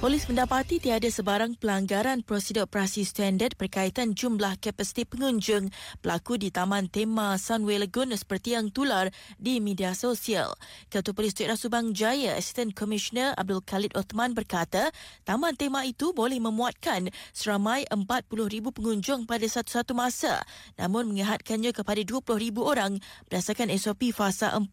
Polis mendapati tiada sebarang pelanggaran prosedur operasi standard berkaitan jumlah kapasiti pengunjung berlaku di Taman Tema Sunway Lagoon seperti yang tular di media sosial. Ketua Polis Daerah Subang Jaya, Assistant Commissioner Abdul Khalid Othman berkata, Taman Tema itu boleh memuatkan seramai 40,000 pengunjung pada satu-satu masa namun mengihatkannya kepada 20,000 orang berdasarkan SOP Fasa 4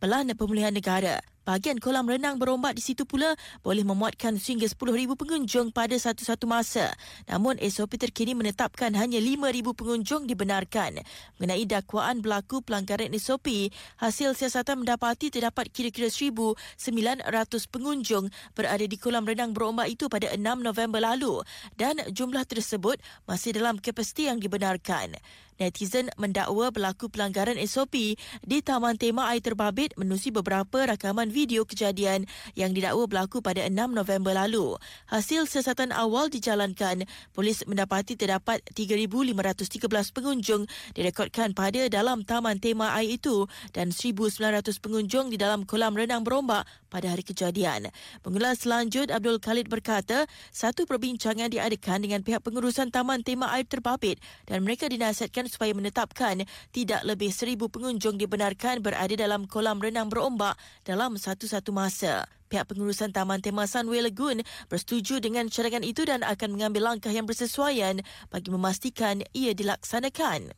Pelan Pemulihan Negara. Bahagian kolam renang berombak di situ pula boleh memuatkan sehingga 10,000 pengunjung pada satu-satu masa. Namun SOP terkini menetapkan hanya 5,000 pengunjung dibenarkan. Mengenai dakwaan berlaku pelanggaran SOP, hasil siasatan mendapati terdapat kira-kira 1,900 pengunjung berada di kolam renang berombak itu pada 6 November lalu dan jumlah tersebut masih dalam kapasiti yang dibenarkan. Netizen mendakwa berlaku pelanggaran SOP di Taman Tema Air Terbabit menerusi beberapa rakaman video kejadian yang didakwa berlaku pada 6 November lalu. Hasil siasatan awal dijalankan, polis mendapati terdapat 3,513 pengunjung direkodkan pada dalam Taman Tema Air itu dan 1,900 pengunjung di dalam kolam renang berombak pada hari kejadian. Pengulas selanjut Abdul Khalid berkata, satu perbincangan diadakan dengan pihak pengurusan Taman Tema Air Terbabit dan mereka dinasihatkan supaya menetapkan tidak lebih seribu pengunjung dibenarkan berada dalam kolam renang berombak dalam satu-satu masa. Pihak pengurusan Taman Tema Sunway Lagoon bersetuju dengan cadangan itu dan akan mengambil langkah yang bersesuaian bagi memastikan ia dilaksanakan.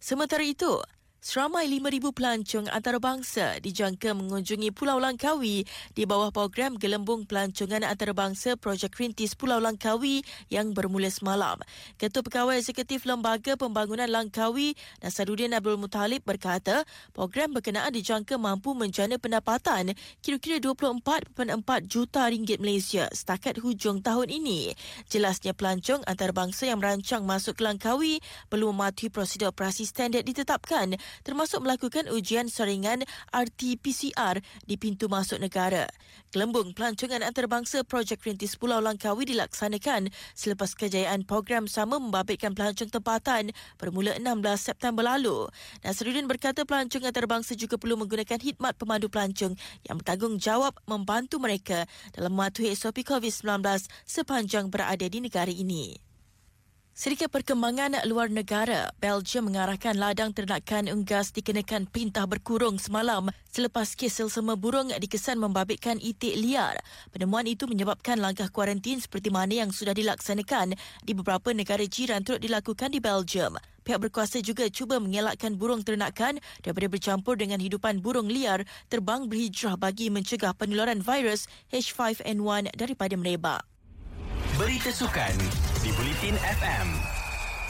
Sementara itu, Seramai 5,000 pelancong antarabangsa dijangka mengunjungi Pulau Langkawi di bawah program Gelembung Pelancongan Antarabangsa Projek Rintis Pulau Langkawi yang bermula semalam. Ketua Pegawai Eksekutif Lembaga Pembangunan Langkawi, Nasaruddin Abdul Muttalib berkata, program berkenaan dijangka mampu menjana pendapatan kira-kira 24.4 juta ringgit Malaysia setakat hujung tahun ini. Jelasnya pelancong antarabangsa yang merancang masuk ke Langkawi perlu mematuhi prosedur operasi standard ditetapkan termasuk melakukan ujian saringan RT-PCR di pintu masuk negara. Gelembung pelancongan antarabangsa Projek Rintis Pulau Langkawi dilaksanakan selepas kejayaan program sama membabitkan pelancong tempatan bermula 16 September lalu. Nasruddin berkata pelancong antarabangsa juga perlu menggunakan khidmat pemandu pelancong yang bertanggungjawab membantu mereka dalam mematuhi SOP COVID-19 sepanjang berada di negara ini. Sedikit perkembangan luar negara, Belgium mengarahkan ladang ternakan unggas dikenakan perintah berkurung semalam selepas kes selsema burung dikesan membabitkan itik liar. Penemuan itu menyebabkan langkah kuarantin seperti mana yang sudah dilaksanakan di beberapa negara jiran turut dilakukan di Belgium. Pihak berkuasa juga cuba mengelakkan burung ternakan daripada bercampur dengan hidupan burung liar terbang berhijrah bagi mencegah penularan virus H5N1 daripada merebak. Berita sukan di Bulletin FM.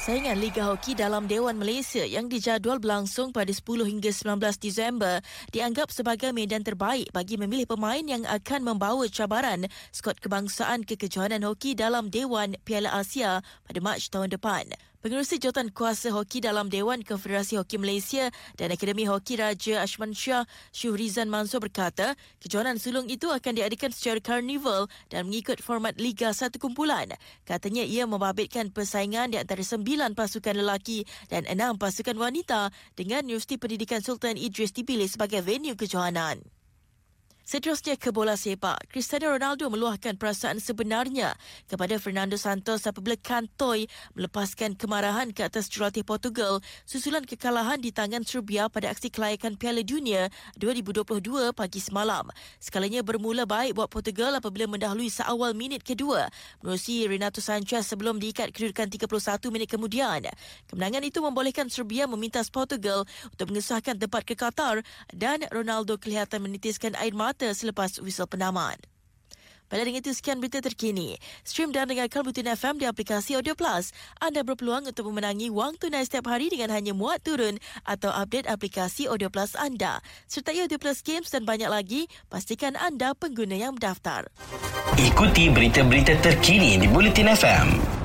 Saingan Liga Hoki dalam Dewan Malaysia yang dijadual berlangsung pada 10 hingga 19 Disember dianggap sebagai medan terbaik bagi memilih pemain yang akan membawa cabaran skot kebangsaan ke kejohanan hoki dalam Dewan Piala Asia pada Mac tahun depan. Pengerusi Jawatan Kuasa Hoki dalam Dewan Konfederasi Hoki Malaysia dan Akademi Hoki Raja Ashman Shah Syuhrizan Mansur berkata, kejohanan sulung itu akan diadakan secara karnival dan mengikut format Liga Satu Kumpulan. Katanya ia membabitkan persaingan di antara sembilan pasukan lelaki dan enam pasukan wanita dengan Universiti Pendidikan Sultan Idris dipilih sebagai venue kejohanan. Seterusnya ke bola sepak. Cristiano Ronaldo meluahkan perasaan sebenarnya kepada Fernando Santos apabila kantoi melepaskan kemarahan ke atas jurulatih Portugal susulan kekalahan di tangan Serbia pada aksi kelayakan Piala Dunia 2022 pagi semalam. Skalanya bermula baik buat Portugal apabila mendahului seawal minit kedua menerusi Renato Sanchez sebelum diikat kedudukan 31 minit kemudian. Kemenangan itu membolehkan Serbia memintas Portugal untuk mengesahkan tempat ke Qatar dan Ronaldo kelihatan menitiskan air mata mata selepas whistle penamat. Pada dengan itu sekian berita terkini. Stream dan dengarkan Butin FM di aplikasi Audio Plus. Anda berpeluang untuk memenangi wang tunai setiap hari dengan hanya muat turun atau update aplikasi Audio Plus anda. Sertai Audio Plus Games dan banyak lagi, pastikan anda pengguna yang mendaftar. Ikuti berita-berita terkini di Bulletin FM.